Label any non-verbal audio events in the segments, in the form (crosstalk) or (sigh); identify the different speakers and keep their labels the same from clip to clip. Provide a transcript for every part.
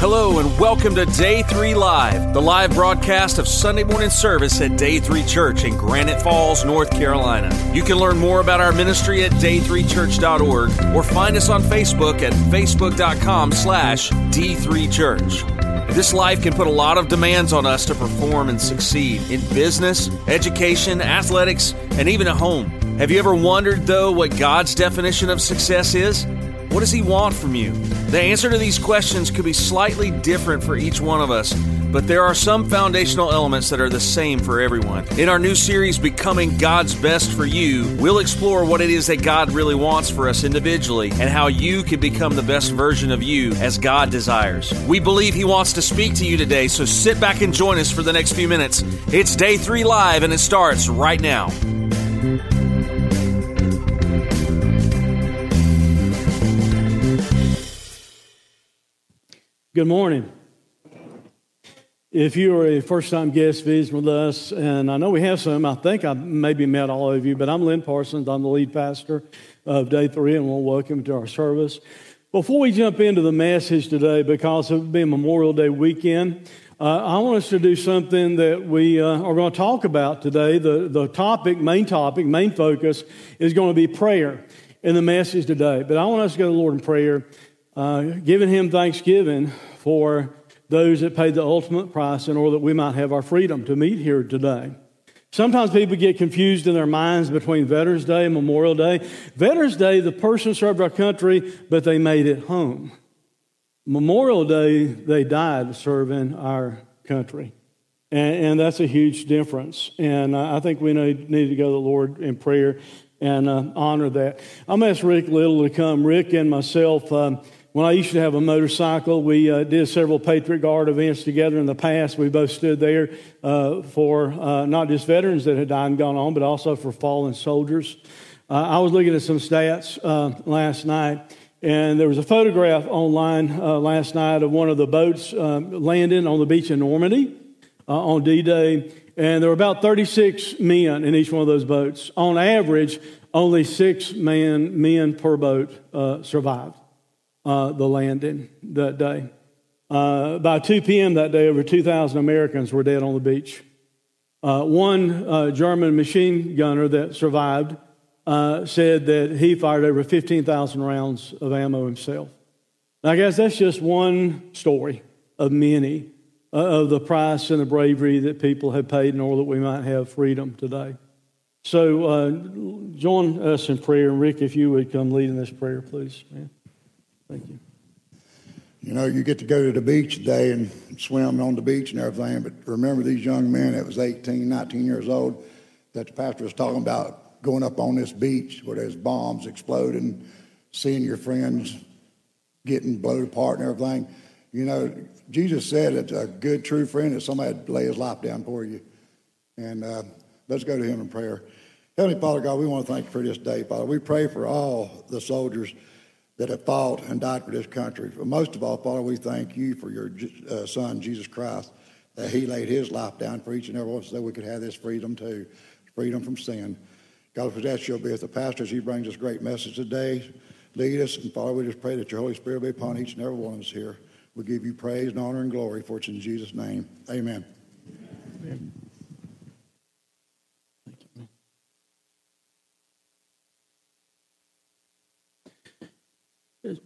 Speaker 1: Hello and welcome to Day 3 Live, the live broadcast of Sunday morning service at Day 3 Church in Granite Falls, North Carolina. You can learn more about our ministry at day3church.org or find us on Facebook at facebook.com slash D3Church. This life can put a lot of demands on us to perform and succeed in business, education, athletics, and even at home. Have you ever wondered, though, what God's definition of success is? What does He want from you? The answer to these questions could be slightly different for each one of us, but there are some foundational elements that are the same for everyone. In our new series, Becoming God's Best for You, we'll explore what it is that God really wants for us individually and how you can become the best version of you as God desires. We believe He wants to speak to you today, so sit back and join us for the next few minutes. It's Day 3 Live, and it starts right now.
Speaker 2: Good morning. If you are a first time guest visiting with us, and I know we have some, I think I maybe met all of you, but I'm Lynn Parsons. I'm the lead pastor of Day 3, and we'll welcome you to our service. Before we jump into the message today, because of being Memorial Day weekend, uh, I want us to do something that we uh, are going to talk about today. The, the topic, main topic, main focus is going to be prayer in the message today. But I want us to go to the Lord in prayer uh, giving him thanksgiving for those that paid the ultimate price in order that we might have our freedom to meet here today. Sometimes people get confused in their minds between Veterans Day and Memorial Day. Veterans Day, the person served our country, but they made it home. Memorial Day, they died serving our country. And, and that's a huge difference. And uh, I think we need, need to go to the Lord in prayer and uh, honor that. I'm going to ask Rick Little to come. Rick and myself. Um, when I used to have a motorcycle, we uh, did several Patriot Guard events together in the past. We both stood there uh, for uh, not just veterans that had died and gone on, but also for fallen soldiers. Uh, I was looking at some stats uh, last night, and there was a photograph online uh, last night of one of the boats landing on the beach in Normandy on D Day, and there were about 36 men in each one of those boats. On average, only six man, men per boat survived uh, the landing that day. Uh, by 2 p.m. that day, over 2,000 Americans were dead on the beach. Uh, one uh, German machine gunner that survived uh, said that he fired over 15,000 rounds of ammo himself. I guess that's just one story of many uh, of the price and the bravery that people have paid in order that we might have freedom today. So join us in prayer. And Rick, if you would come lead in this prayer, please. Man. Thank you.
Speaker 3: You know, you get to go to the beach today and swim on the beach and everything, but remember these young men that was 18, 19 years old that the pastor was talking about going up on this beach where there's bombs exploding, seeing your friends getting blown apart and everything. You know, Jesus said it's a good, true friend is somebody that lay his life down for you. And uh, let's go to him in prayer. Heavenly Father God, we want to thank you for this day, Father. We pray for all the soldiers that have fought and died for this country. But most of all, Father, we thank you for your uh, Son, Jesus Christ, that he laid his life down for each and every one so that we could have this freedom too, freedom from sin. God, for that you'll be with the pastor as he brings us great message today. Lead us, and Father, we just pray that your Holy Spirit be upon each and every one of us here. We give you praise and honor and glory for it's in Jesus' name. Amen. Amen.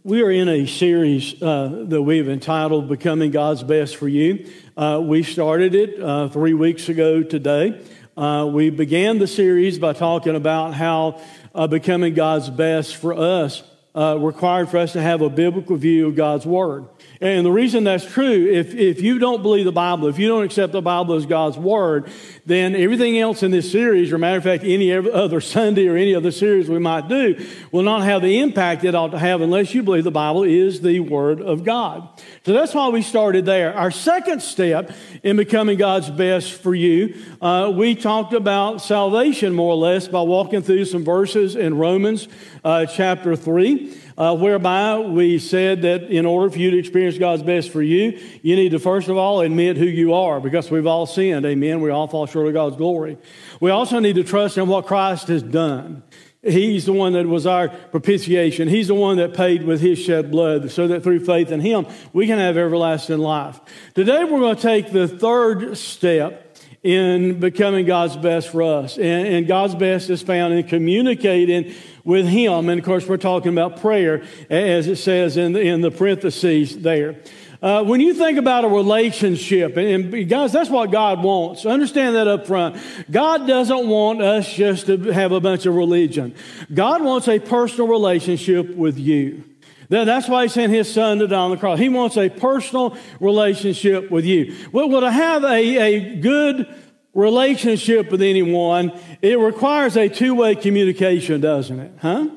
Speaker 2: We are in a series uh, that we've entitled Becoming God's Best for You. Uh, we started it uh, three weeks ago today. Uh, we began the series by talking about how uh, becoming God's best for us uh, required for us to have a biblical view of God's Word. And the reason that's true, if, if you don't believe the Bible, if you don't accept the Bible as God's Word, then everything else in this series, or matter of fact, any other Sunday or any other series we might do, will not have the impact it ought to have unless you believe the Bible is the Word of God. So that's why we started there. Our second step in becoming God's best for you, uh, we talked about salvation more or less by walking through some verses in Romans uh, chapter 3 uh, whereby we said that in order for you to experience God's best for you, you need to first of all admit who you are because we've all sinned. Amen. We all fall short of God's glory. We also need to trust in what Christ has done. He's the one that was our propitiation. He's the one that paid with his shed blood so that through faith in him we can have everlasting life. Today we're going to take the third step in becoming God's best for us. And, and, God's best is found in communicating with Him. And of course, we're talking about prayer, as it says in the, in the parentheses there. Uh, when you think about a relationship, and, and, guys, that's what God wants. Understand that up front. God doesn't want us just to have a bunch of religion. God wants a personal relationship with you. That's why he sent his son to die on the cross. He wants a personal relationship with you. Well, to have a, a good relationship with anyone, it requires a two way communication, doesn't it? Huh?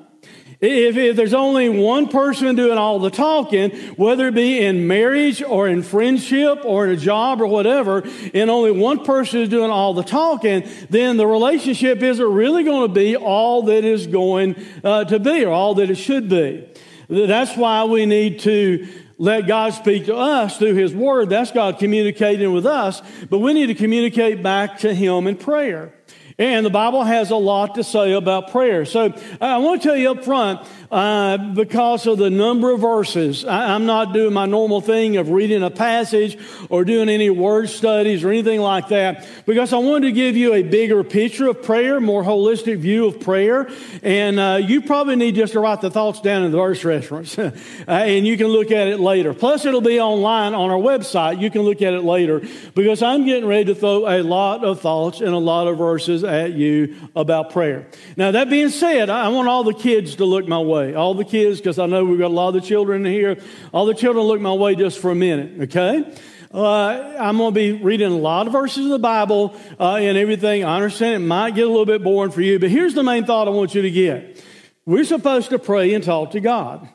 Speaker 2: If, if, there's only one person doing all the talking, whether it be in marriage or in friendship or in a job or whatever, and only one person is doing all the talking, then the relationship isn't really going to be all that is going uh, to be or all that it should be. That's why we need to let God speak to us through His Word. That's God communicating with us, but we need to communicate back to Him in prayer. And the Bible has a lot to say about prayer. So I want to tell you up front, uh, because of the number of verses. I, am not doing my normal thing of reading a passage or doing any word studies or anything like that, because I wanted to give you a bigger picture of prayer, more holistic view of prayer. And uh, you probably need just to write the thoughts down in the verse reference, (laughs) uh, and you can look at it later. Plus, it'll be online on our website. You can look at it later, because I'm getting ready to throw a lot of thoughts and a lot of verses at you about prayer. Now, that being said, I want all the kids to look my way. All the kids, because I know we've got a lot of the children here. All the children look my way just for a minute, okay? Uh, I'm going to be reading a lot of verses of the Bible uh, and everything. I understand it might get a little bit boring for you, but here's the main thought I want you to get. We're supposed to pray and talk to God.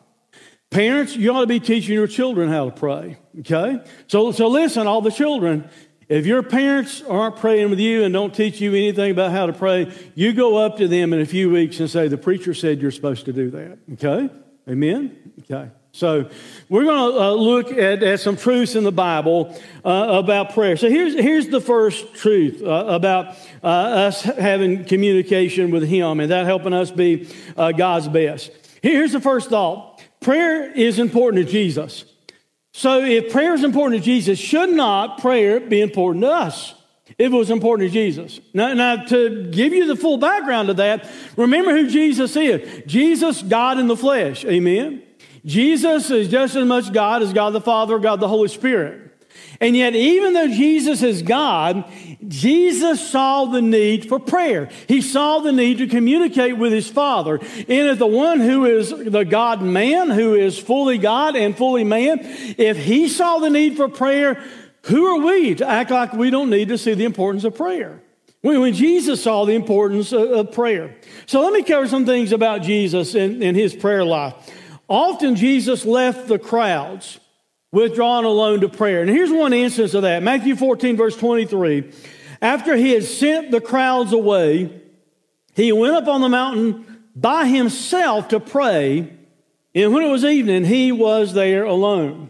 Speaker 2: Parents, you ought to be teaching your children how to pray. Okay? So, so listen, all the children, if your parents aren't praying with you and don't teach you anything about how to pray, you go up to them in a few weeks and say, The preacher said you're supposed to do that. Okay? Amen? Okay. So we're going to uh, look at, at, some truths in the Bible uh, about prayer. So here's, here's the first truth uh, about uh, us having communication with Him and that helping us be uh, God's best. Here's the first thought prayer is important to Jesus. So if prayer is important to Jesus, should not prayer be important to us? If it was important to Jesus. Now, now, to give you the full background of that, remember who Jesus is. Jesus, God in the flesh. Amen. Jesus is just as much God as God the Father, God the Holy Spirit. And yet, even though Jesus is God, Jesus saw the need for prayer. He saw the need to communicate with his Father. And as the one who is the God man, who is fully God and fully man, if he saw the need for prayer, who are we to act like we don't need to see the importance of prayer? When Jesus saw the importance of prayer. So let me cover some things about Jesus and, and his prayer life. Often Jesus left the crowds withdrawn alone to prayer. And here's one instance of that Matthew 14, verse 23. After he had sent the crowds away, he went up on the mountain by himself to pray. And when it was evening, he was there alone.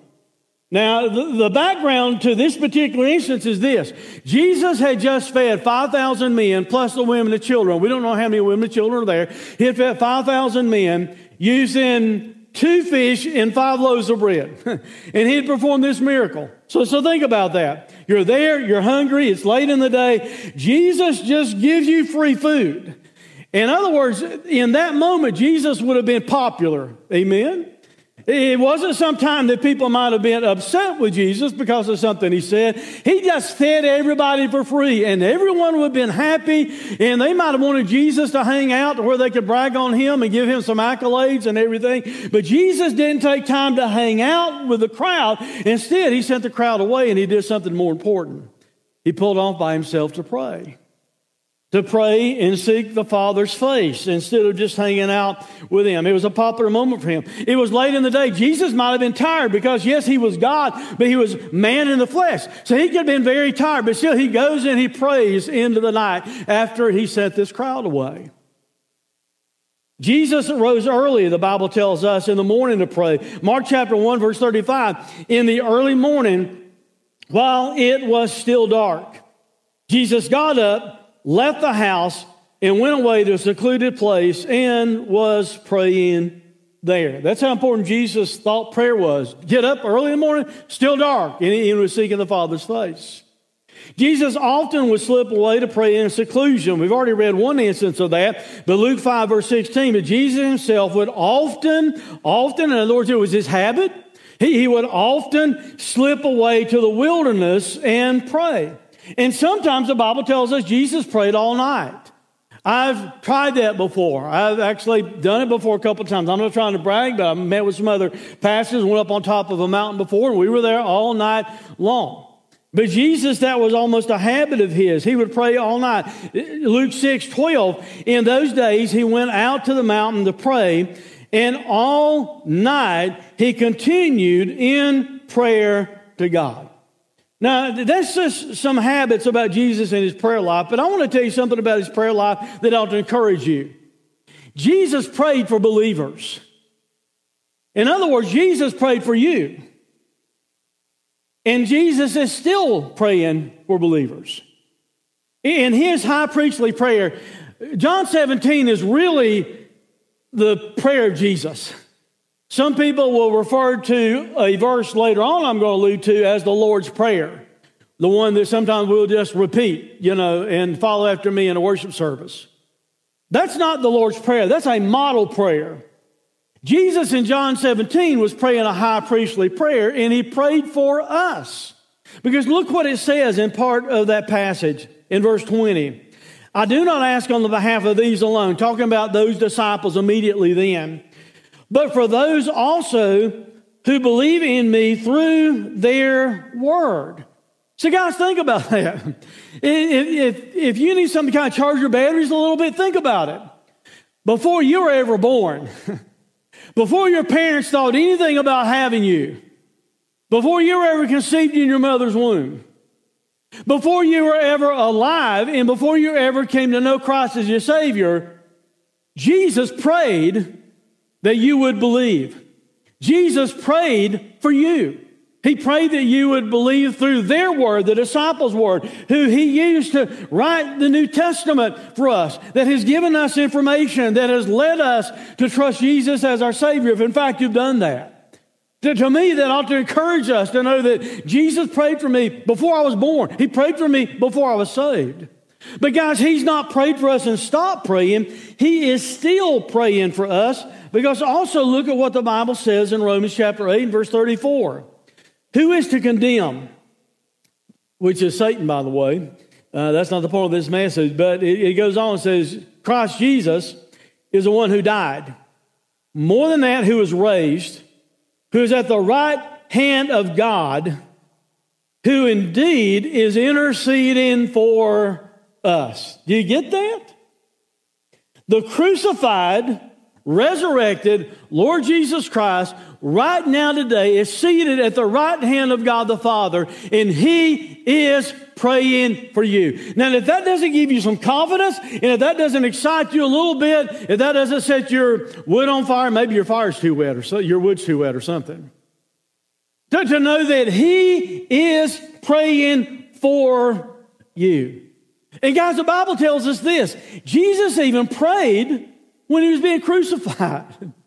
Speaker 2: Now, the, background to this particular instance is this Jesus had just fed 5,000 men, plus the women and children. We don't know how many women and children are there. He had fed 5,000 men using two fish and five loaves of bread. (laughs) and he had performed this miracle. So, so think about that. You're there, you're hungry, it's late in the day. Jesus just gives you free food. In other words, in that moment, Jesus would have been popular. Amen? It wasn't some time that people might have been upset with Jesus because of something he said. He just fed everybody for free and everyone would have been happy and they might have wanted Jesus to hang out where they could brag on him and give him some accolades and everything. But Jesus didn't take time to hang out with the crowd. Instead, he sent the crowd away and he did something more important. He pulled off by himself to pray to pray and seek the Father's face instead of just hanging out with Him. It was a popular moment for him. It was late in the day. Jesus might have been tired because, yes, He was God, but He was man in the flesh. So He could have been very tired, but still He goes and He prays into the night after He sent this crowd away. Jesus rose early, the Bible tells us, in the morning to pray. Mark chapter 1, verse 35. In the early morning, while it was still dark, Jesus got up left the house and went away to a secluded place and was praying there. That's how important Jesus thought prayer was. Get up early in the morning, still dark, and he was seeking the Father's face. Jesus often would slip away to pray in seclusion. We've already read one instance of that, but Luke 5, verse 16. But Jesus himself would often, often, in other words, it was his habit, he, he would often slip away to the wilderness and pray. And sometimes the Bible tells us Jesus prayed all night. I've tried that before. I've actually done it before a couple of times. I'm not trying to brag, but I met with some other pastors, went up on top of a mountain before, and we were there all night long. But Jesus, that was almost a habit of his. He would pray all night. Luke 6 12, in those days, he went out to the mountain to pray, and all night he continued in prayer to God. Now, that's just some habits about Jesus and his prayer life, but I want to tell you something about his prayer life that ought to encourage you. Jesus prayed for believers. In other words, Jesus prayed for you. And Jesus is still praying for believers. In his high priestly prayer, John 17 is really the prayer of Jesus. Some people will refer to a verse later on I'm going to allude to as the Lord's Prayer, the one that sometimes we'll just repeat, you know, and follow after me in a worship service. That's not the Lord's Prayer, that's a model prayer. Jesus in John 17 was praying a high priestly prayer, and he prayed for us. Because look what it says in part of that passage in verse 20. I do not ask on the behalf of these alone, talking about those disciples immediately then but for those also who believe in me through their word. So, guys, think about (laughs) that. If, if, if you need something to kind of charge your batteries a little bit, think about it. Before you were ever born, (laughs) before your parents thought anything about having you, before you were ever conceived in your mother's womb, before you were ever alive, and before you ever came to know Christ as your Savior, Jesus prayed that you would believe. Jesus prayed for you. He prayed that you would believe through their word, the disciples' word, who he used to write the New Testament for us, that has given us information that has led us to trust Jesus as our Savior. If in fact you've done that. To, to me, that ought to encourage us to know that Jesus prayed for me before I was born. He prayed for me before I was saved. But guys, He's not prayed for us and stopped praying. He is still praying for us because also look at what the Bible says in Romans chapter 8 and verse 34. Who is to condemn? Which is Satan, by the way. Uh, that's not the point of this message, but it, it goes on and says, Christ Jesus is the one who died. More than that, who was raised, who is at the right hand of God, who indeed is interceding for us. Do you get that? The crucified resurrected Lord Jesus Christ right now today is seated at the right hand of God the Father, and He is praying for you. Now, if that doesn't give you some confidence, and if that doesn't excite you a little bit, if that doesn't set your wood on fire, maybe your fire's too wet or so, your wood's too wet or something. To, to know that He is praying for you. And guys, the Bible tells us this Jesus even prayed when he was being crucified. (laughs)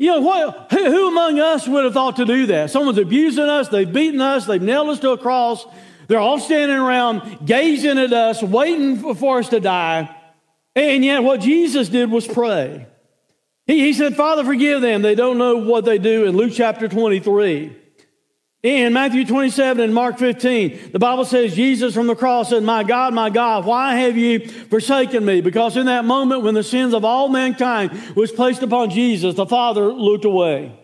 Speaker 2: You know, what, who, among us would have thought to do that? Someone's abusing us, they've beaten us, they've nailed us to a cross, they're all standing around gazing at us, waiting for us to die. And yet, what Jesus did was pray. He, he said, Father, forgive them. They don't know what they do in Luke chapter 23. In Matthew 27 and Mark 15, the Bible says Jesus from the cross said, My God, my God, why have you forsaken me? Because in that moment when the sins of all mankind was placed upon Jesus, the Father looked away.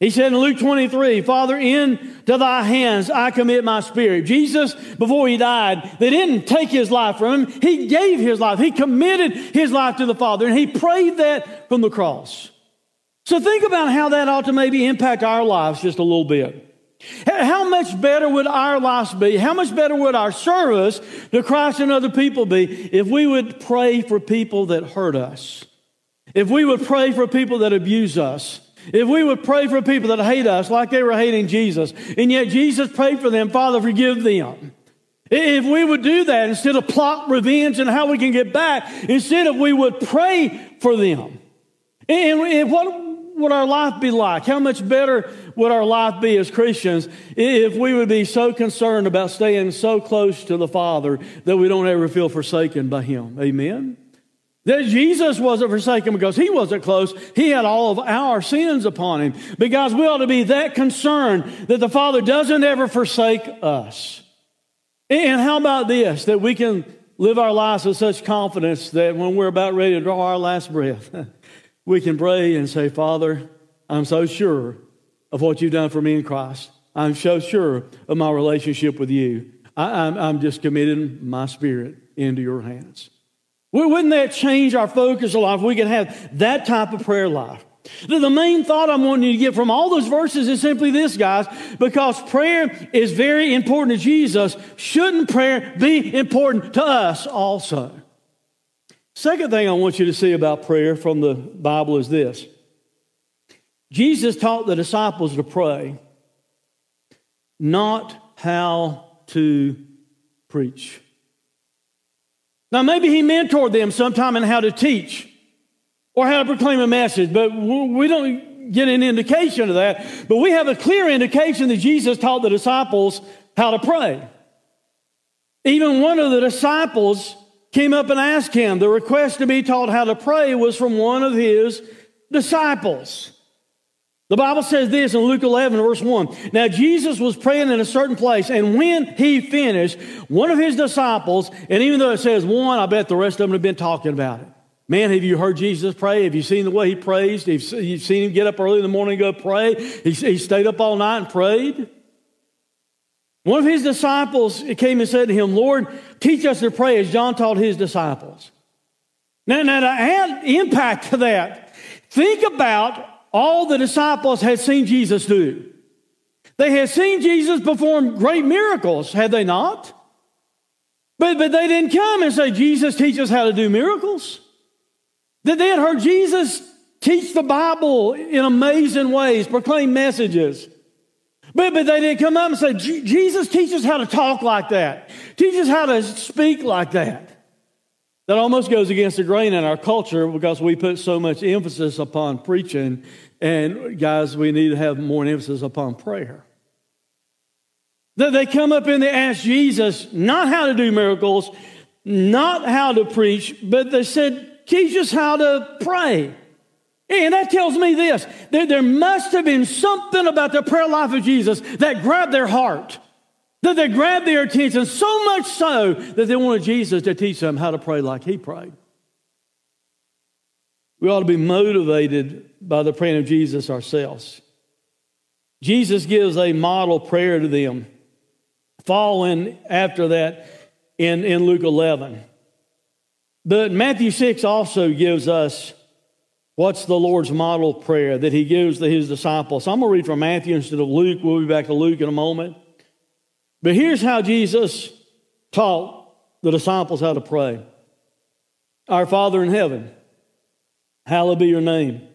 Speaker 2: He said in Luke 23, Father, into thy hands I commit my spirit. Jesus, before he died, they didn't take his life from him. He gave his life. He committed his life to the Father, and he prayed that from the cross. So think about how that ought to maybe impact our lives just a little bit. How much better would our lives be? How much better would our service to Christ and other people be if we would pray for people that hurt us? If we would pray for people that abuse us? If we would pray for people that hate us like they were hating Jesus, and yet Jesus prayed for them, Father, forgive them. If we would do that instead of plot revenge and how we can get back, instead of we would pray for them. And, what would our life be like? How much better would our life be as Christians if we would be so concerned about staying so close to the Father that we don't ever feel forsaken by Him? Amen? That Jesus wasn't forsaken because he wasn't close. He had all of our sins upon him. Because we ought to be that concerned that the Father doesn't ever forsake us. And how about this? That we can live our lives with such confidence that when we're about ready to draw our last breath, (laughs) we can pray and say, Father, I'm so sure of what you've done for me in Christ. I'm so sure of my relationship with you. I, am just committing my spirit into your hands. Wouldn't that change our focus of life? We could have that type of prayer life. The main thought I'm wanting you to get from all those verses is simply this, guys, because prayer is very important to Jesus, shouldn't prayer be important to us also? Second thing I want you to see about prayer from the Bible is this Jesus taught the disciples to pray, not how to preach. Now, maybe he mentored them sometime in how to teach or how to proclaim a message, but we don't get an indication of that. But we have a clear indication that Jesus taught the disciples how to pray. Even one of the disciples came up and asked him. The request to be taught how to pray was from one of his disciples. The Bible says this in Luke 11, verse 1. Now, Jesus was praying in a certain place, and when he finished, one of his disciples, and even though it says one, I bet the rest of them have been talking about it. Man, have you heard Jesus pray? Have you seen the way he prays? Have you seen him get up early in the morning and go pray? He, he stayed up all night and prayed. One of his disciples came and said to him, Lord, teach us to pray as John taught his disciples. Now, now to add impact to that, think about all the disciples had seen Jesus do. They had seen Jesus perform great miracles, had they not? But, but they didn't come and say, Jesus, teach us how to do miracles. That they had heard Jesus teach the Bible in amazing ways, proclaim messages. But, but they didn't come up and say, Jesus teaches how to talk like that. Teaches how to speak like that. That almost goes against the grain in our culture because we put so much emphasis upon preaching. And guys, we need to have more emphasis upon prayer. That they come up and they ask Jesus not how to do miracles, not how to preach, but they said, teach us how to pray. And that tells me this that there must have been something about the prayer life of Jesus that grabbed their heart, that they grabbed their attention so much so that they wanted Jesus to teach them how to pray like he prayed. We ought to be motivated by the praying of Jesus ourselves. Jesus gives a model prayer to them, following after that in, in Luke 11. But Matthew 6 also gives us What's the Lord's model prayer that he gives to his disciples? So I'm going to read from Matthew instead of Luke. We'll be back to Luke in a moment. But here's how Jesus taught the disciples how to pray Our Father in heaven, hallowed be your name.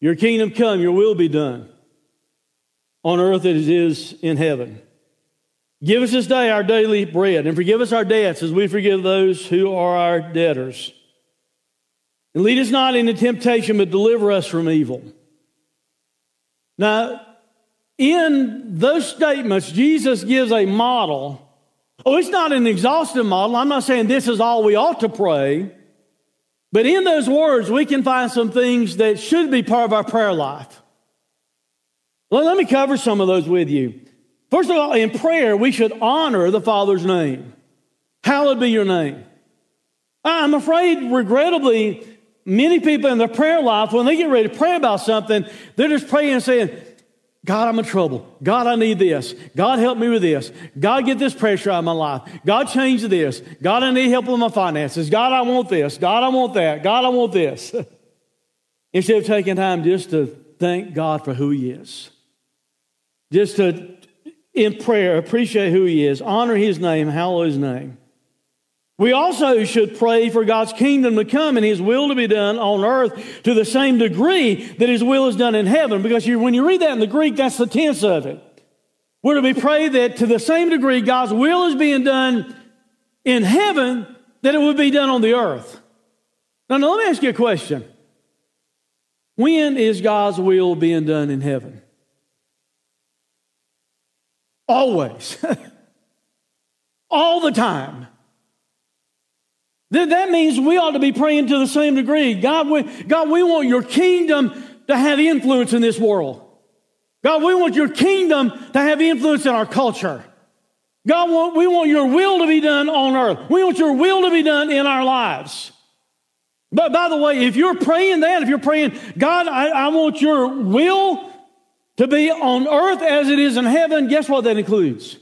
Speaker 2: Your kingdom come, your will be done on earth as it is in heaven. Give us this day our daily bread and forgive us our debts as we forgive those who are our debtors and lead us not into temptation, but deliver us from evil. Now, in those statements, Jesus gives a model. Oh, it's not an exhaustive model. I'm not saying this is all we ought to pray. But in those words, we can find some things that should be part of our prayer life. Let me cover some of those with you. First of all, in prayer, we should honor the Father's name. Hallowed be your name. I'm afraid, regrettably, many people in their prayer life, when they get ready to pray about something, they're just praying and saying, God, I'm in trouble. God, I need this. God, help me with this. God, get this pressure out of my life. God, change this. God, I need help with my finances. God, I want this. God, I want that. God, I want this. (laughs) Instead of taking time just to thank God for who He is, just to, in prayer, appreciate who He is, honor His name, hallow His name. We also should pray for God's kingdom to come and His will to be done on earth to the same degree that His will is done in heaven. Because you, when you read that in the Greek, that's the tense of it. We're to be pray that to the same degree God's will is being done in heaven, that it would be done on the earth. Now, now let me ask you a question. When is God's will being done in heaven? Always. (laughs) All the time. Then that means we ought to be praying to the same degree. God, we, God, we want your kingdom to have influence in this world. God, we want your kingdom to have influence in our culture. God, we want your will to be done on earth. We want your will to be done in our lives. But by the way, if you're praying that, if you're praying, God, I, I want your will to be on earth as it is in heaven, guess what that includes?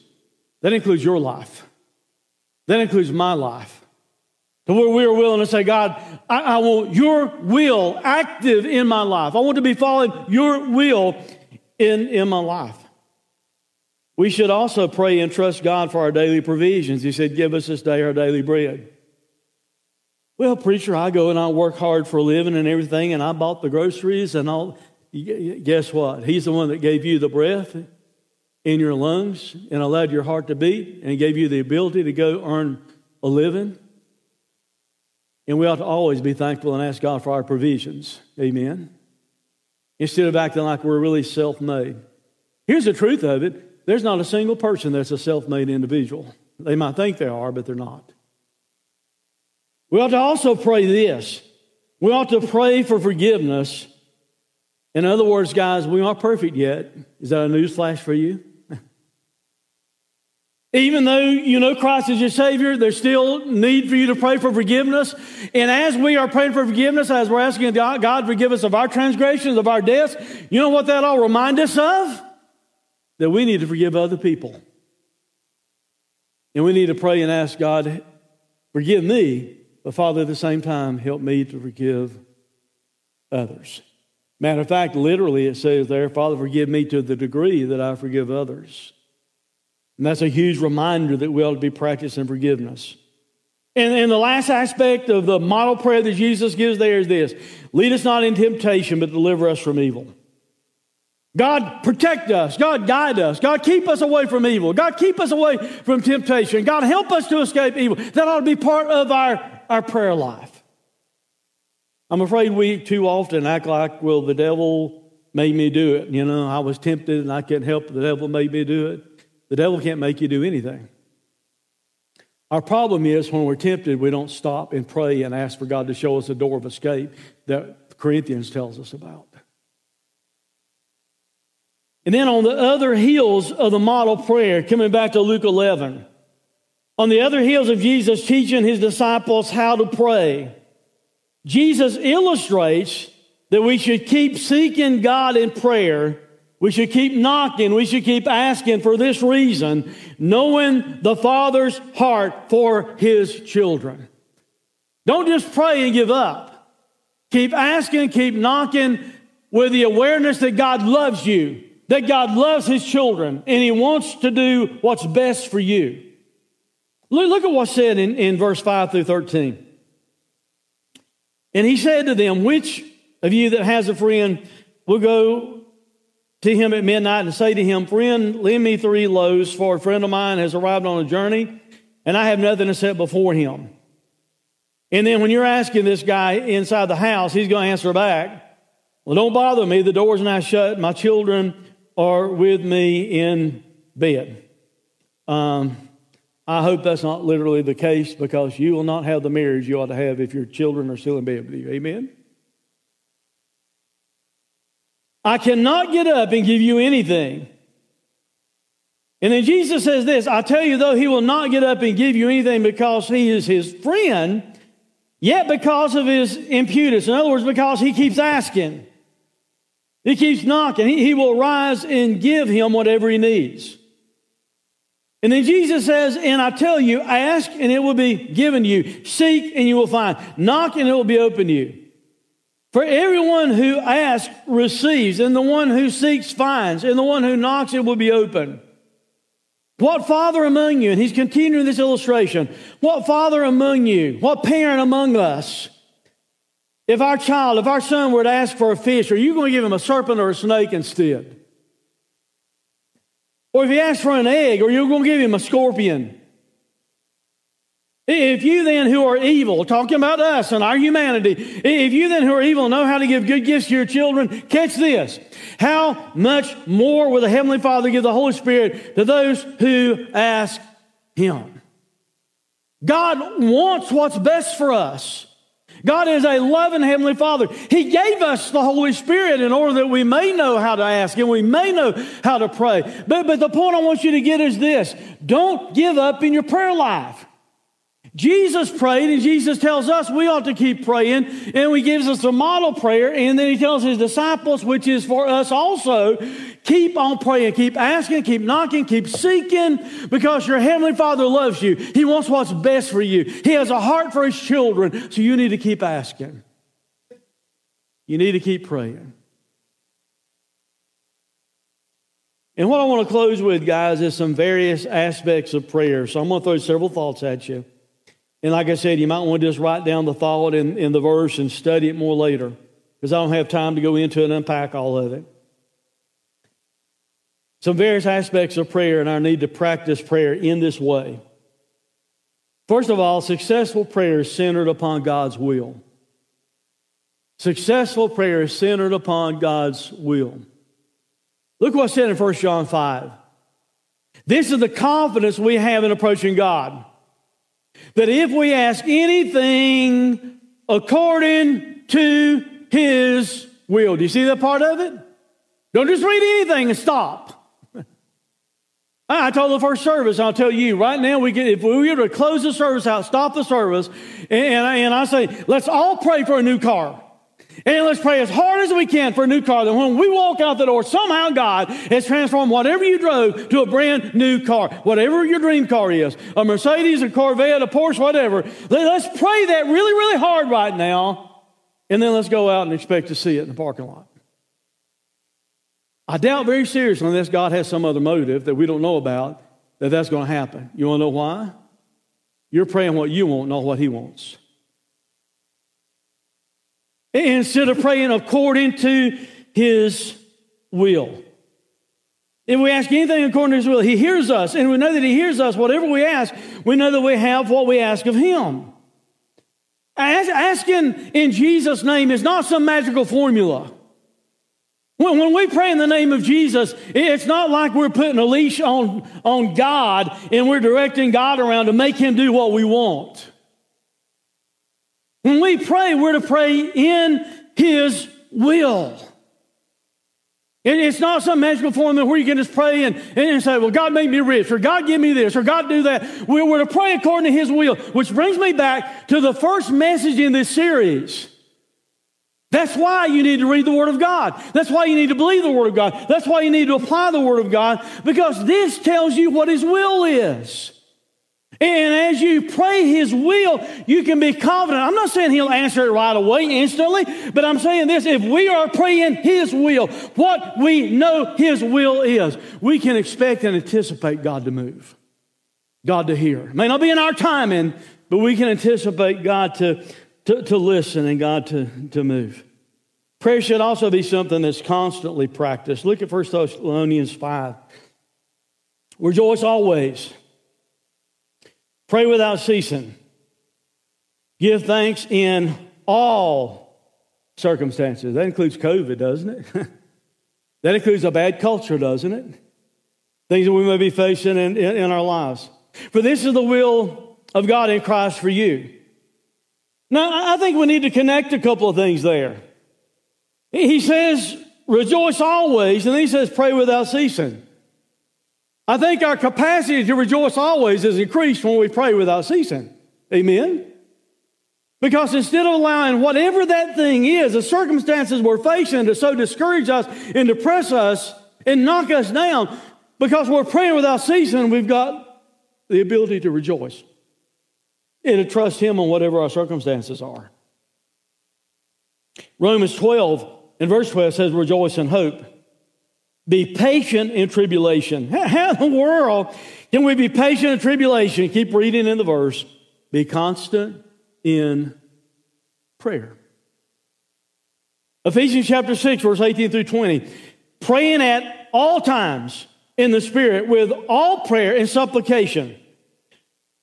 Speaker 2: That includes your life. That includes my life. To where we are willing to say, God, I, I want your will active in my life. I want to be following your will in, in my life. We should also pray and trust God for our daily provisions. He said, Give us this day our daily bread. Well, preacher, I go and I work hard for a living and everything, and I bought the groceries and all. Guess what? He's the one that gave you the breath in your lungs and allowed your heart to beat and gave you the ability to go earn a living. And we ought to always be thankful and ask God for our provisions. Amen. Instead of acting like we're really self made. Here's the truth of it there's not a single person that's a self made individual. They might think they are, but they're not. We ought to also pray this. We ought to pray for forgiveness. In other words, guys, we aren't perfect yet. Is that a news flash for you? Even though you know Christ is your Savior, there's still need for you to pray for forgiveness. And as we are praying for forgiveness, as we're asking God, forgive us of our transgressions, of our debts, you know what that all remind us of? that we need to forgive other people. And we need to pray and ask God, forgive me, but Father, at the same time, help me to forgive others. Matter of fact, literally it says there, Father, forgive me to the degree that I forgive others. And that's a huge reminder that we ought to be practicing forgiveness. And, and the last aspect of the model prayer that Jesus gives there is this lead us not in temptation, but deliver us from evil. God, protect us. God, guide us. God, keep us away from evil. God, keep us away from temptation. God, help us to escape evil. That ought to be part of our, our prayer life. I'm afraid we too often act like, well, the devil made me do it. You know, I was tempted and I can't help it. The devil made me do it. The devil can't make you do anything. Our problem is when we're tempted, we don't stop and pray and ask for God to show us a door of escape that Corinthians tells us about. And then on the other heels of the model prayer, coming back to Luke 11, on the other heels of Jesus teaching his disciples how to pray, Jesus illustrates that we should keep seeking God in prayer. We should keep knocking. We should keep asking for this reason, knowing the Father's heart for his children. Don't just pray and give up. Keep asking, keep knocking with the awareness that God loves you that God loves his children and he wants to do what's best for you. Look, at what's said in, in verse 5 through 13. And he said to them, Which of you that has a friend will go to him at midnight and say to him, Friend, lend me three loaves, for a friend of mine has arrived on a journey, and I have nothing to set before him. And then when you're asking this guy inside the house, he's going to answer back, Well, don't bother me. The door's now shut. My children are with me in bed. Um, I hope that's not literally the case because you will not have the marriage you ought to have if your children are still in bed with you. Amen? I cannot get up and give you anything. And then Jesus says this I tell you, though, he will not get up and give you anything because he is his friend, yet because of his impudence. In other words, because he keeps asking. He keeps knocking. He, he will rise and give him whatever he needs. And then Jesus says, And I tell you, ask and it will be given to you. Seek and you will find. Knock and it will be open to you. For everyone who asks receives, and the one who seeks finds, and the one who knocks it will be open. What father among you, and he's continuing this illustration, what father among you, what parent among us if our child, if our son were to ask for a fish, are you going to give him a serpent or a snake instead? Or if he asks for an egg, are you're going to give him a scorpion. If you then who are evil, talking about us and our humanity, if you then who are evil know how to give good gifts to your children, catch this. How much more will the Heavenly Father give the Holy Spirit to those who ask Him? God wants what's best for us. God is a loving Heavenly Father. He gave us the Holy Spirit in order that we may know how to ask and we may know how to pray. But, but the point I want you to get is this don't give up in your prayer life. Jesus prayed, and Jesus tells us we ought to keep praying, and he gives us a model prayer, and then he tells his disciples, which is for us also, keep on praying, keep asking, keep knocking, keep seeking, because your Heavenly Father loves you. He wants what's best for you. He has a heart for his children, so you need to keep asking. You need to keep praying. And what I want to close with, guys, is some various aspects of prayer. So I'm going to throw several thoughts at you. And like I said, you might want to just write down the thought in, in the verse and study it more later because I don't have time to go into and unpack all of it. Some various aspects of prayer and our need to practice prayer in this way. First of all, successful prayer is centered upon God's will. Successful prayer is centered upon God's will. Look what's said in 1 John 5. This is the confidence we have in approaching God that if we ask anything according to his will. Do you see that part of it? Don't just read anything and stop. (laughs) I told the first service, I'll tell you right now, we get, if we were to close the service out, stop the service, and, and I say, let's all pray for a new car. And let's pray as hard as we can for a new car. That when we walk out the door, somehow God has transformed whatever you drove to a brand new car. Whatever your dream car is a Mercedes, a Corvette, a Porsche, whatever. Let's pray that really, really hard right now. And then let's go out and expect to see it in the parking lot. I doubt very seriously, unless God has some other motive that we don't know about, that that's going to happen. You want to know why? You're praying what you want, not what He wants. Instead of praying according to his will. If we ask anything according to his will, he hears us. And we know that he hears us. Whatever we ask, we know that we have what we ask of him. Asking in Jesus' name is not some magical formula. When, we pray in the name of Jesus, it's not like we're putting a leash on, on God and we're directing God around to make him do what we want. When we pray, we're to pray in His will. It's not some magical formula where you can just pray and, and say, well, God make me rich, or God give me this, or God do that. We're to pray according to His will, which brings me back to the first message in this series. That's why you need to read the Word of God. That's why you need to believe the Word of God. That's why you need to apply the Word of God, because this tells you what His will is. And as you pray His will, you can be confident. I'm not saying He'll answer it right away, instantly, but I'm saying this if we are praying His will, what we know His will is, we can expect and anticipate God to move, God to hear. It may not be in our timing, but we can anticipate God to, to, to listen and God to, to move. Prayer should also be something that's constantly practiced. Look at 1 Thessalonians 5. Rejoice always. Pray without ceasing. Give thanks in all circumstances. That includes COVID, doesn't it? (laughs) that includes a bad culture, doesn't it? Things that we may be facing in, in, in our lives. For this is the will of God in Christ for you. Now, I think we need to connect a couple of things there. He says, rejoice always, and he says, pray without ceasing. I think our capacity to rejoice always is increased when we pray without ceasing. Amen? Because instead of allowing whatever that thing is, the circumstances we're facing to so discourage us and depress us and knock us down, because we're praying without ceasing, we've got the ability to rejoice and to trust Him on whatever our circumstances are. Romans 12 and verse 12 says, Rejoice in hope. Be patient in tribulation. How in the world can we be patient in tribulation? Keep reading in the verse. Be constant in prayer. Ephesians chapter 6, verse 18 through 20. Praying at all times in the Spirit with all prayer and supplication.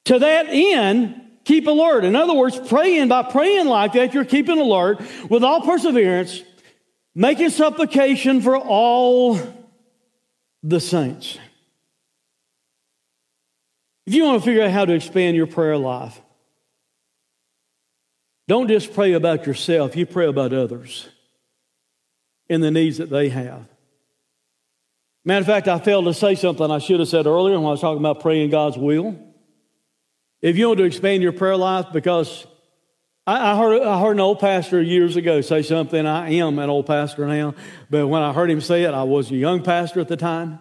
Speaker 2: To that end, keep alert. In other words, praying, by praying like that, you're keeping alert with all perseverance, making supplication for all the saints. If you want to figure out how to expand your prayer life, don't just pray about yourself, you pray about others and the needs that they have. Matter of fact, I failed to say something I should have said earlier when I was talking about praying God's will. If you want to expand your prayer life, because I, I, heard, I heard an old pastor years ago say something. I am an old pastor now, but when I heard him say it, I was a young pastor at the time.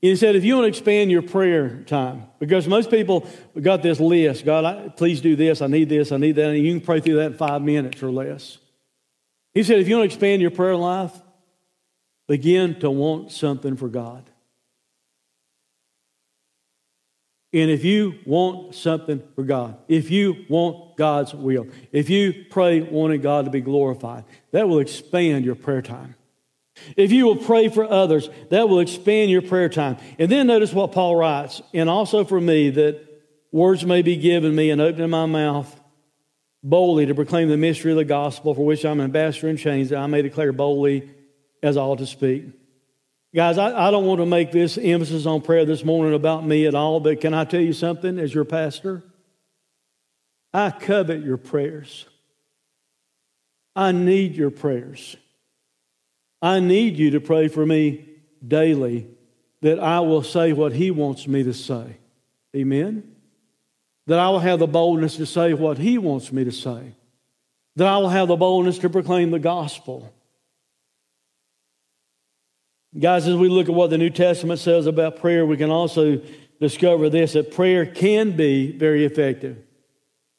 Speaker 2: He said, if you want to expand your prayer time, because most people got this list God, I, please do this, I need this, I need that, and you can pray through that in five minutes or less. He said, if you want to expand your prayer life, begin to want something for God. And if you want something for God, if you want God's will, if you pray wanting God to be glorified, that will expand your prayer time. If you will pray for others, that will expand your prayer time. And then notice what Paul writes, and also for me, that words may be given me and opening my mouth boldly to proclaim the mystery of the gospel for which I'm an ambassador in chains, that I may declare boldly as I ought to speak. Guys, I, I don't want to make this emphasis on prayer this morning about me at all, but can I tell you something as your pastor? I covet your prayers. I need your prayers. I need you to pray for me daily that I will say what He wants me to say. Amen? That I will have the boldness to say what He wants me to say. That I will have the boldness to proclaim the gospel. Guys, as we look at what the New Testament says about prayer, we can also discover this that prayer can be very effective.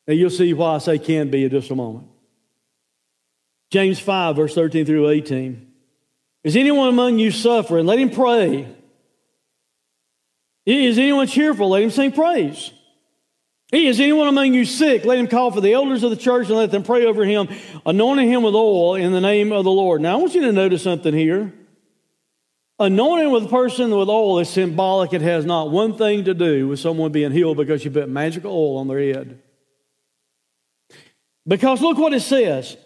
Speaker 2: And you'll see why I say can be in just a moment. James 5, verse 13 through 18. Is anyone among you suffering? Let him pray. Is anyone cheerful? Let him sing praise. Is anyone among you sick? Let him call for the elders of the church and let them pray over him, anointing him with oil in the name of the Lord. Now, I want you to notice something here. Anointing with a person with oil is symbolic. It has not one thing to do with someone being healed because you put magical oil on their head. Because look what it says.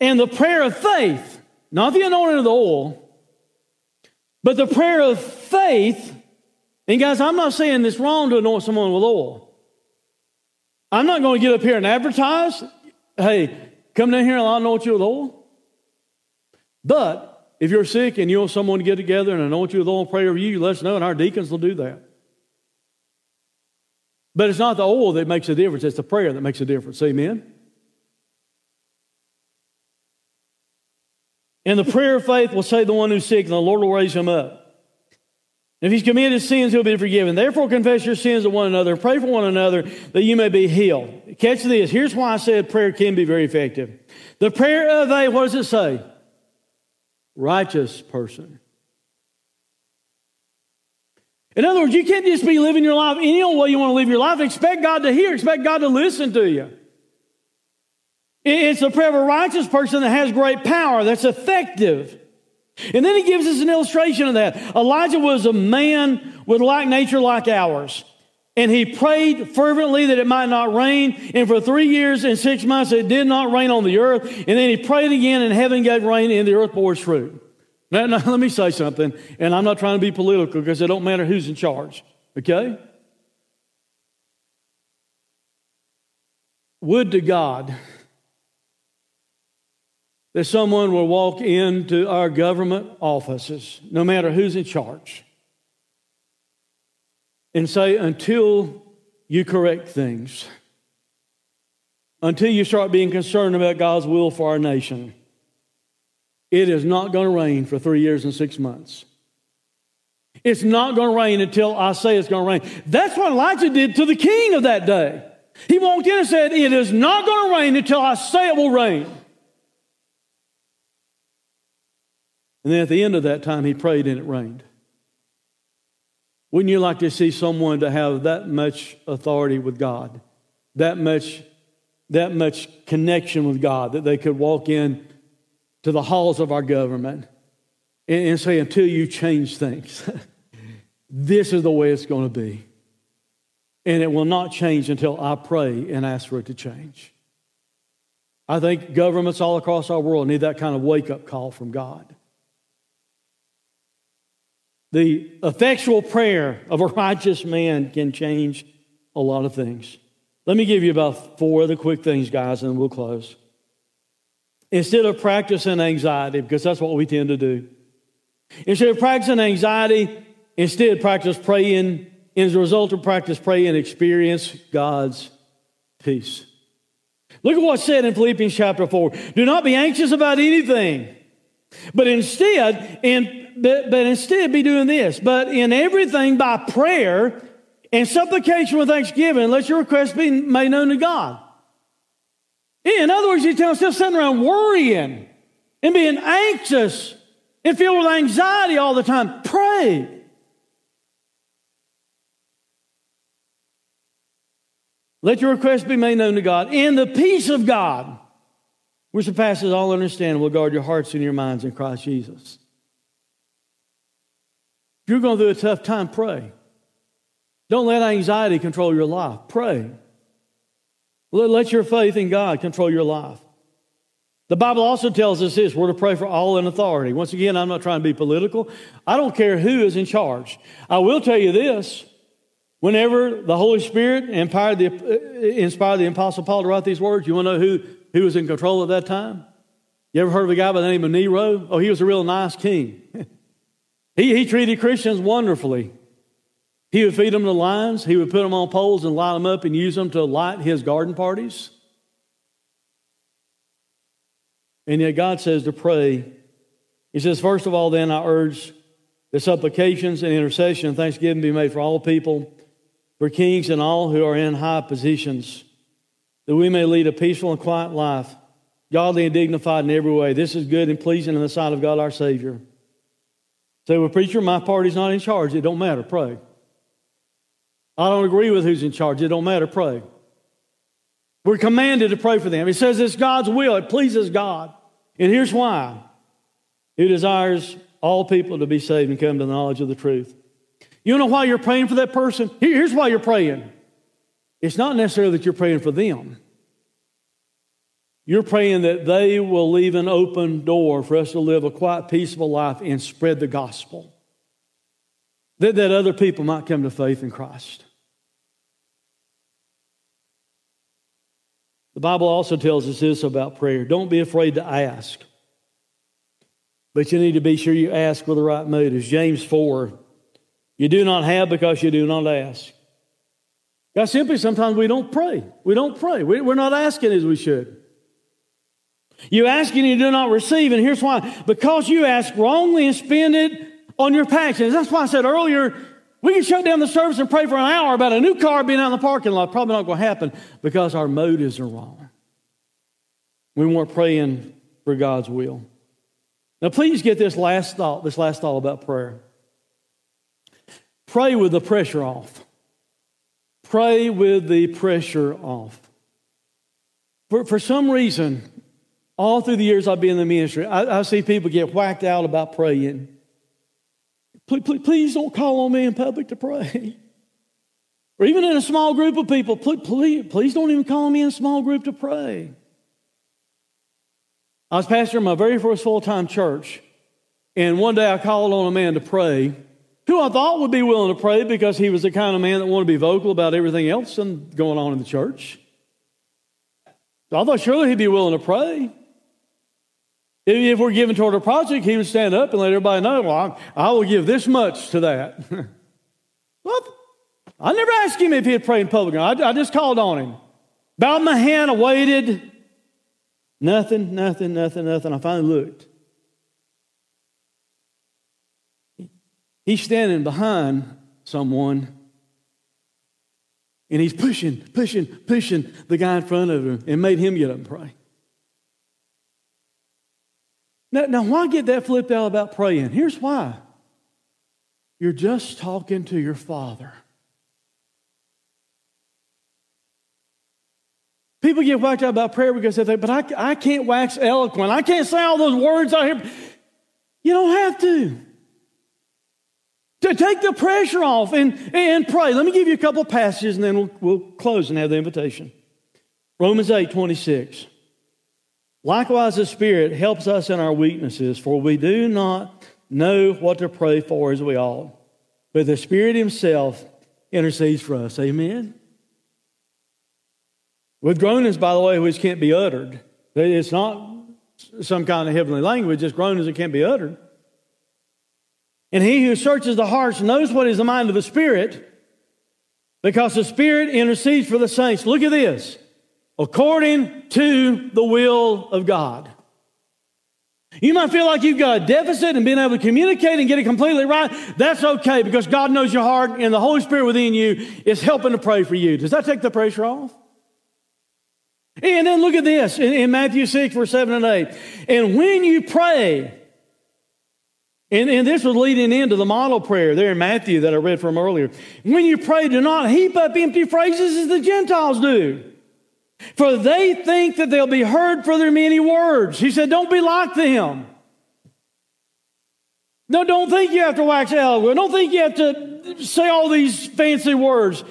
Speaker 2: And the prayer of faith, not the anointing of the oil, but the prayer of faith. And guys, I'm not saying it's wrong to anoint someone with oil. I'm not going to get up here and advertise, hey, come down here and I'll anoint you with oil. But if you're sick and you want someone to get together and anoint you with oil and pray over you, let us know, and our deacons will do that. But it's not the oil that makes a difference, it's the prayer that makes a difference. Amen? And the prayer of faith will save the one who's sick, and the Lord will raise him up. If he's committed sins, he'll be forgiven. Therefore, confess your sins to one another, pray for one another that you may be healed. Catch this. Here's why I said prayer can be very effective. The prayer of a, what does it say? Righteous person. In other words, you can't just be living your life any old way you want to live your life. Expect God to hear, expect God to listen to you. It's the prayer of a righteous person that has great power, that's effective. And then he gives us an illustration of that. Elijah was a man with like nature like ours. And he prayed fervently that it might not rain. And for three years and six months, it did not rain on the earth. And then he prayed again, and heaven gave rain, and the earth bore its fruit. Now, now (laughs) let me say something, and I'm not trying to be political because it don't matter who's in charge, okay? Would to God that someone will walk into our government offices, no matter who's in charge, and say, until you correct things, until you start being concerned about God's will for our nation, it is not going to rain for three years and six months. It's not going to rain until I say it's going to rain. That's what Elijah did to the king of that day. He walked in and said, It is not going to rain until I say it will rain. And then at the end of that time, he prayed and it rained. Wouldn't you like to see someone to have that much authority with God, that much, that much connection with God, that they could walk in to the halls of our government and, and say, until you change things, (laughs) this is the way it's going to be. And it will not change until I pray and ask for it to change. I think governments all across our world need that kind of wake up call from God. The effectual prayer of a righteous man can change a lot of things. Let me give you about four other quick things, guys, and we'll close. Instead of practicing anxiety, because that's what we tend to do, instead of practicing anxiety, instead practice praying. And as a result of practice praying, experience God's peace. Look at what's said in Philippians chapter 4. Do not be anxious about anything, but instead, in, but, but instead be doing this. But in everything by prayer and supplication with thanksgiving, let your requests be made known to God. In other words, he's telling us, sitting around worrying and being anxious and filled with anxiety all the time. Pray. Let your requests be made known to God. And the peace of God, which surpasses all understanding, will guard your hearts and your minds in Christ Jesus. If you're going through a tough time, pray. Don't let anxiety control your life. Pray. Let your faith in God control your life. The Bible also tells us this we're to pray for all in authority. Once again, I'm not trying to be political. I don't care who is in charge. I will tell you this whenever the Holy Spirit inspired the, uh, inspired the Apostle Paul to write these words, you want to know who, who was in control at that time? You ever heard of a guy by the name of Nero? Oh, he was a real nice king. (laughs) he, he treated Christians wonderfully. He would feed them to lions. He would put them on poles and light them up and use them to light his garden parties. And yet God says to pray. He says, First of all, then I urge that supplications and intercession and thanksgiving be made for all people, for kings and all who are in high positions, that we may lead a peaceful and quiet life, godly and dignified in every way. This is good and pleasing in the sight of God our Savior. Say, well, preacher, my party's not in charge. It don't matter. Pray. I don't agree with who's in charge. It don't matter. Pray. We're commanded to pray for them. He says it's God's will. It pleases God. And here's why. He desires all people to be saved and come to the knowledge of the truth. You know why you're praying for that person? Here's why you're praying. It's not necessarily that you're praying for them. You're praying that they will leave an open door for us to live a quiet, peaceful life and spread the gospel. That, that other people might come to faith in Christ. The Bible also tells us this about prayer don't be afraid to ask, but you need to be sure you ask with the right motives. James 4 You do not have because you do not ask. God, simply sometimes we don't pray. We don't pray. We're not asking as we should. You ask and you do not receive, and here's why. Because you ask wrongly and spend it on your passions. That's why I said earlier, we can shut down the service and pray for an hour about a new car being out in the parking lot. Probably not going to happen because our motives are wrong. We weren't praying for God's will. Now, please get this last thought, this last thought about prayer. Pray with the pressure off. Pray with the pressure off. For, for some reason, all through the years I've been in the ministry, I, I see people get whacked out about praying. Please, please, please don't call on me in public to pray. (laughs) Or even in a small group of people, please, please, please don't even call me in a small group to pray. I was pastor my very first full time church, and one day I called on a man to pray who I thought would be willing to pray because he was the kind of man that wanted to be vocal about everything else and going on in the church. I thought surely he'd be willing to pray. If we're giving toward a project, he would stand up and let everybody know, well, I, will give this much to that. (laughs) well, I never asked him if he'd pray in public. I, I just called on him. Bowed my hand, I waited. Nothing, nothing, nothing, nothing. I finally looked. He's standing behind someone and he's pushing, pushing, pushing the guy in front of him and made him get up and pray. Now, now, why get that flipped out about praying? Here's why you're just talking to your Father. People get whacked out about prayer because they think, but I, I can't wax eloquent. I can't say all those words out here. You don't have to. To take the pressure off and, and pray. Let me give you a couple of passages and then we'll, we'll close and have the invitation. Romans 8 26. Likewise, the Spirit helps us in our weaknesses, for we do not know what to pray for as we ought. But the Spirit Himself intercedes for us. Amen. With groanings, by the way, which can't be uttered. It's not some kind of heavenly language, it's groanings that can't be uttered. And he who searches the hearts knows what is the mind of the Spirit, because the Spirit intercedes for the saints. Look at this according to the will of God. You might feel like you've got a deficit in being able to communicate and get it completely right. That's okay because God knows your heart and the Holy Spirit within you is helping to pray for you. Does that take the pressure off? And then look at this in, in Matthew 6, verse 7 and 8. And when you pray, and, and, this was leading into the model prayer there in Matthew that I read from earlier. When you pray, do not heap up empty phrases as the Gentiles do. For they think that they'll be heard for their many words. He said, Don't be like them. No, don't think you have to wax eloquent. Don't think you have to say all these fancy words.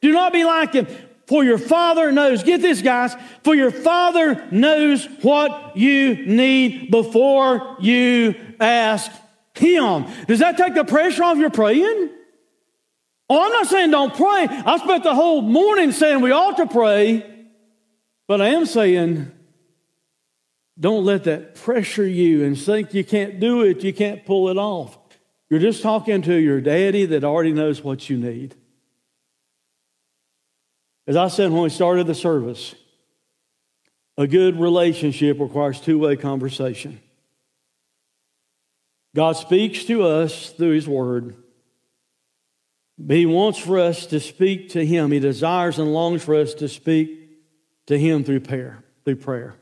Speaker 2: Do not be like them. For your Father knows, get this, guys, for your Father knows what you need before you ask Him. Does that take the pressure off your praying? Oh, I'm not saying don't pray. I spent the whole morning saying we ought to pray. But I am saying, don't let that pressure you and think you can't do it, you can't pull it off. You're just talking to your daddy that already knows what you need. As I said when we started the service, a good relationship requires two way conversation. God speaks to us through His Word. But He wants for us to speak to Him. He desires and longs for us to speak to Him through prayer. Through prayer.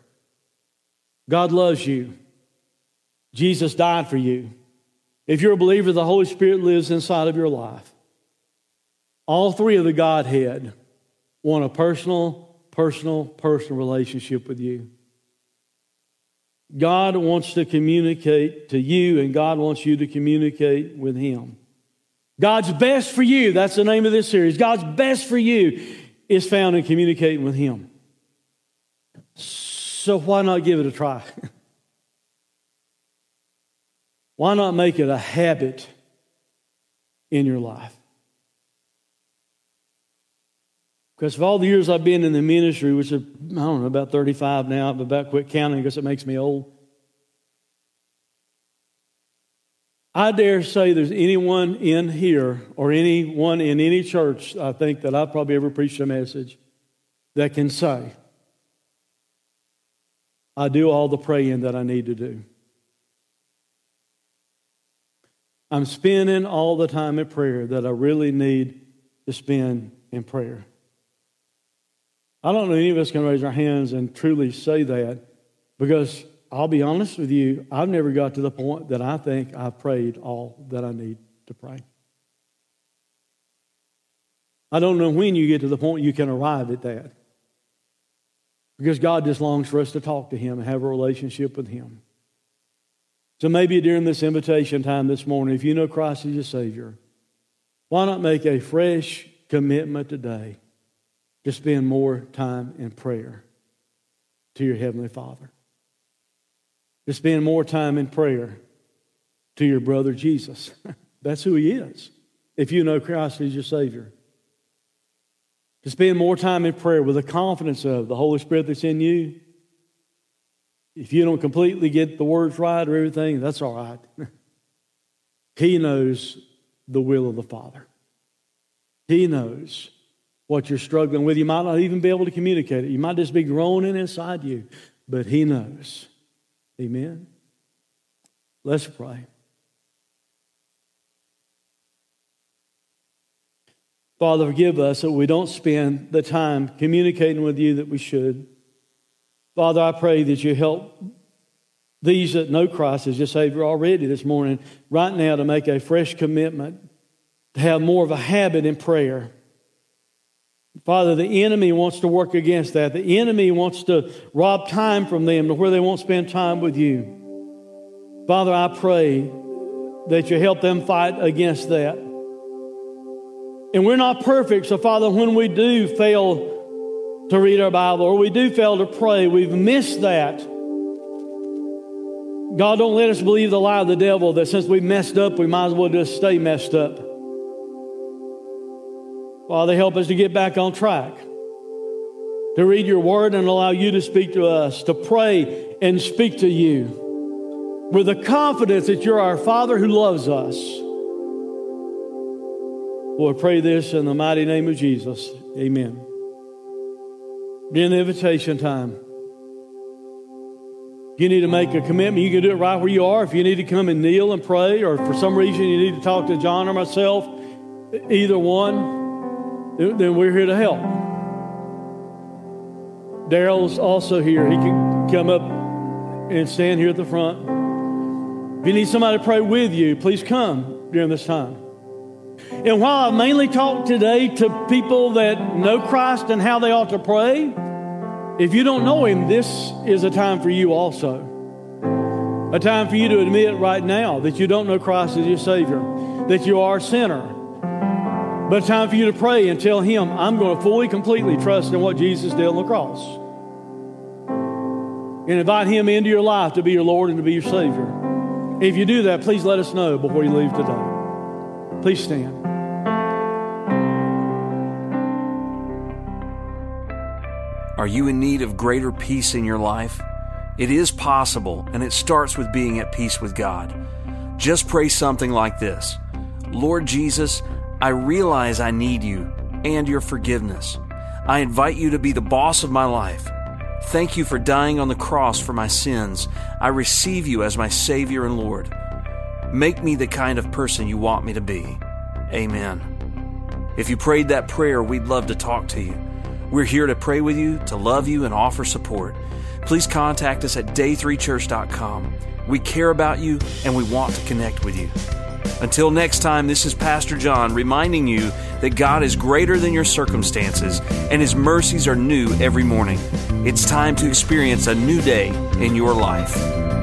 Speaker 2: God loves you. Jesus died for you. If you're a believer, the Holy Spirit lives inside of your life. All three of the Godhead want a personal, personal, personal relationship with you. God wants to communicate to you, and God wants you to communicate with Him. God's best for you, that's the name of this series. God's best for you is found in communicating with Him. So why not give it a try? (laughs) why not make it a habit in your life? Because of all the years I've been in the ministry, which is, I don't know, about 35 now, I've about quit counting because it makes me old. I dare say there's anyone in here or anyone in any church, I think, that I've probably ever preached a message that can say, I do all the praying that I need to do. I'm spending all the time in prayer that I really need to spend in prayer. I don't know any of us can raise our hands and truly say that because I'll be honest with you, I've never got to the point that I think I've prayed all that I need to pray. I don't know when you get to the point you can arrive at that. Because God just longs for us to talk to Him and have a relationship with Him. So maybe during this invitation time this morning, if you know Christ as your Savior, why not make a fresh commitment today to spend more time in prayer to your Heavenly Father? To spend more time in prayer to your brother Jesus. (laughs) That's who He is. If you know Christ as your Savior to spend more time in prayer with the confidence of the Holy Spirit that's in you. If you don't completely get the words right or everything, that's all right. (laughs) he knows the will of the Father. He knows what you're struggling with. You might not even be able to communicate it. You might just be groaning inside you, but He knows. Amen. Let's pray. Father, forgive us that we don't spend the time communicating with you that we should. Father, I pray that you help these that know Christ as your Savior already this morning, right now, to make a fresh commitment, to have more of a habit in prayer. Father, the enemy wants to work against that. The enemy wants to rob time from them to where they won't spend time with you. Father, I pray that you help them fight against that. And we're not perfect, so Father, when we do fail to read our Bible or we do fail to pray, we've missed that. God, don't let us believe the lie of the devil that since we messed up, we might as well just stay messed up. Father, help us to get back on track, to read your word and allow you to speak to us, to pray and speak to you with the confidence that you're our Father who loves us. Lord, pray this in the mighty name of Jesus. Amen. Be the invitation time. You need to make a commitment, you can do it right where you are. If you need to come and kneel and pray, or for some reason you need to talk to John or myself, either one, then we're here to help. Daryl's also here. He can come up and stand here at the front. If you need somebody to pray with you, please come during this time. And while I've mainly talked today to people that know Christ and how they ought to pray, if you don't know Him, this is a time for you also. A time for you to admit right now that you don't know Christ as your Savior, that you are a sinner. But a time for you to pray and tell Him, I'm going to fully, completely trust in what Jesus did on the cross. And invite Him into your life to be your Lord and to be your Savior. If you do that, please let us know before you leave today. Please stand.
Speaker 1: Are you in need of greater peace in your life? It is possible, and it starts with being at peace with God. Just pray something like this Lord Jesus, I realize I need you and your forgiveness. I invite you to be the boss of my life. Thank you for dying on the cross for my sins. I receive you as my Savior and Lord. Make me the kind of person you want me to be. Amen. If you prayed that prayer, we'd love to talk to you. We're here to pray with you, to love you, and offer support. Please contact us at day3church.com. We care about you and we want to connect with you. Until next time, this is Pastor John reminding you that God is greater than your circumstances and His mercies are new every morning. It's time to experience a new day in your life.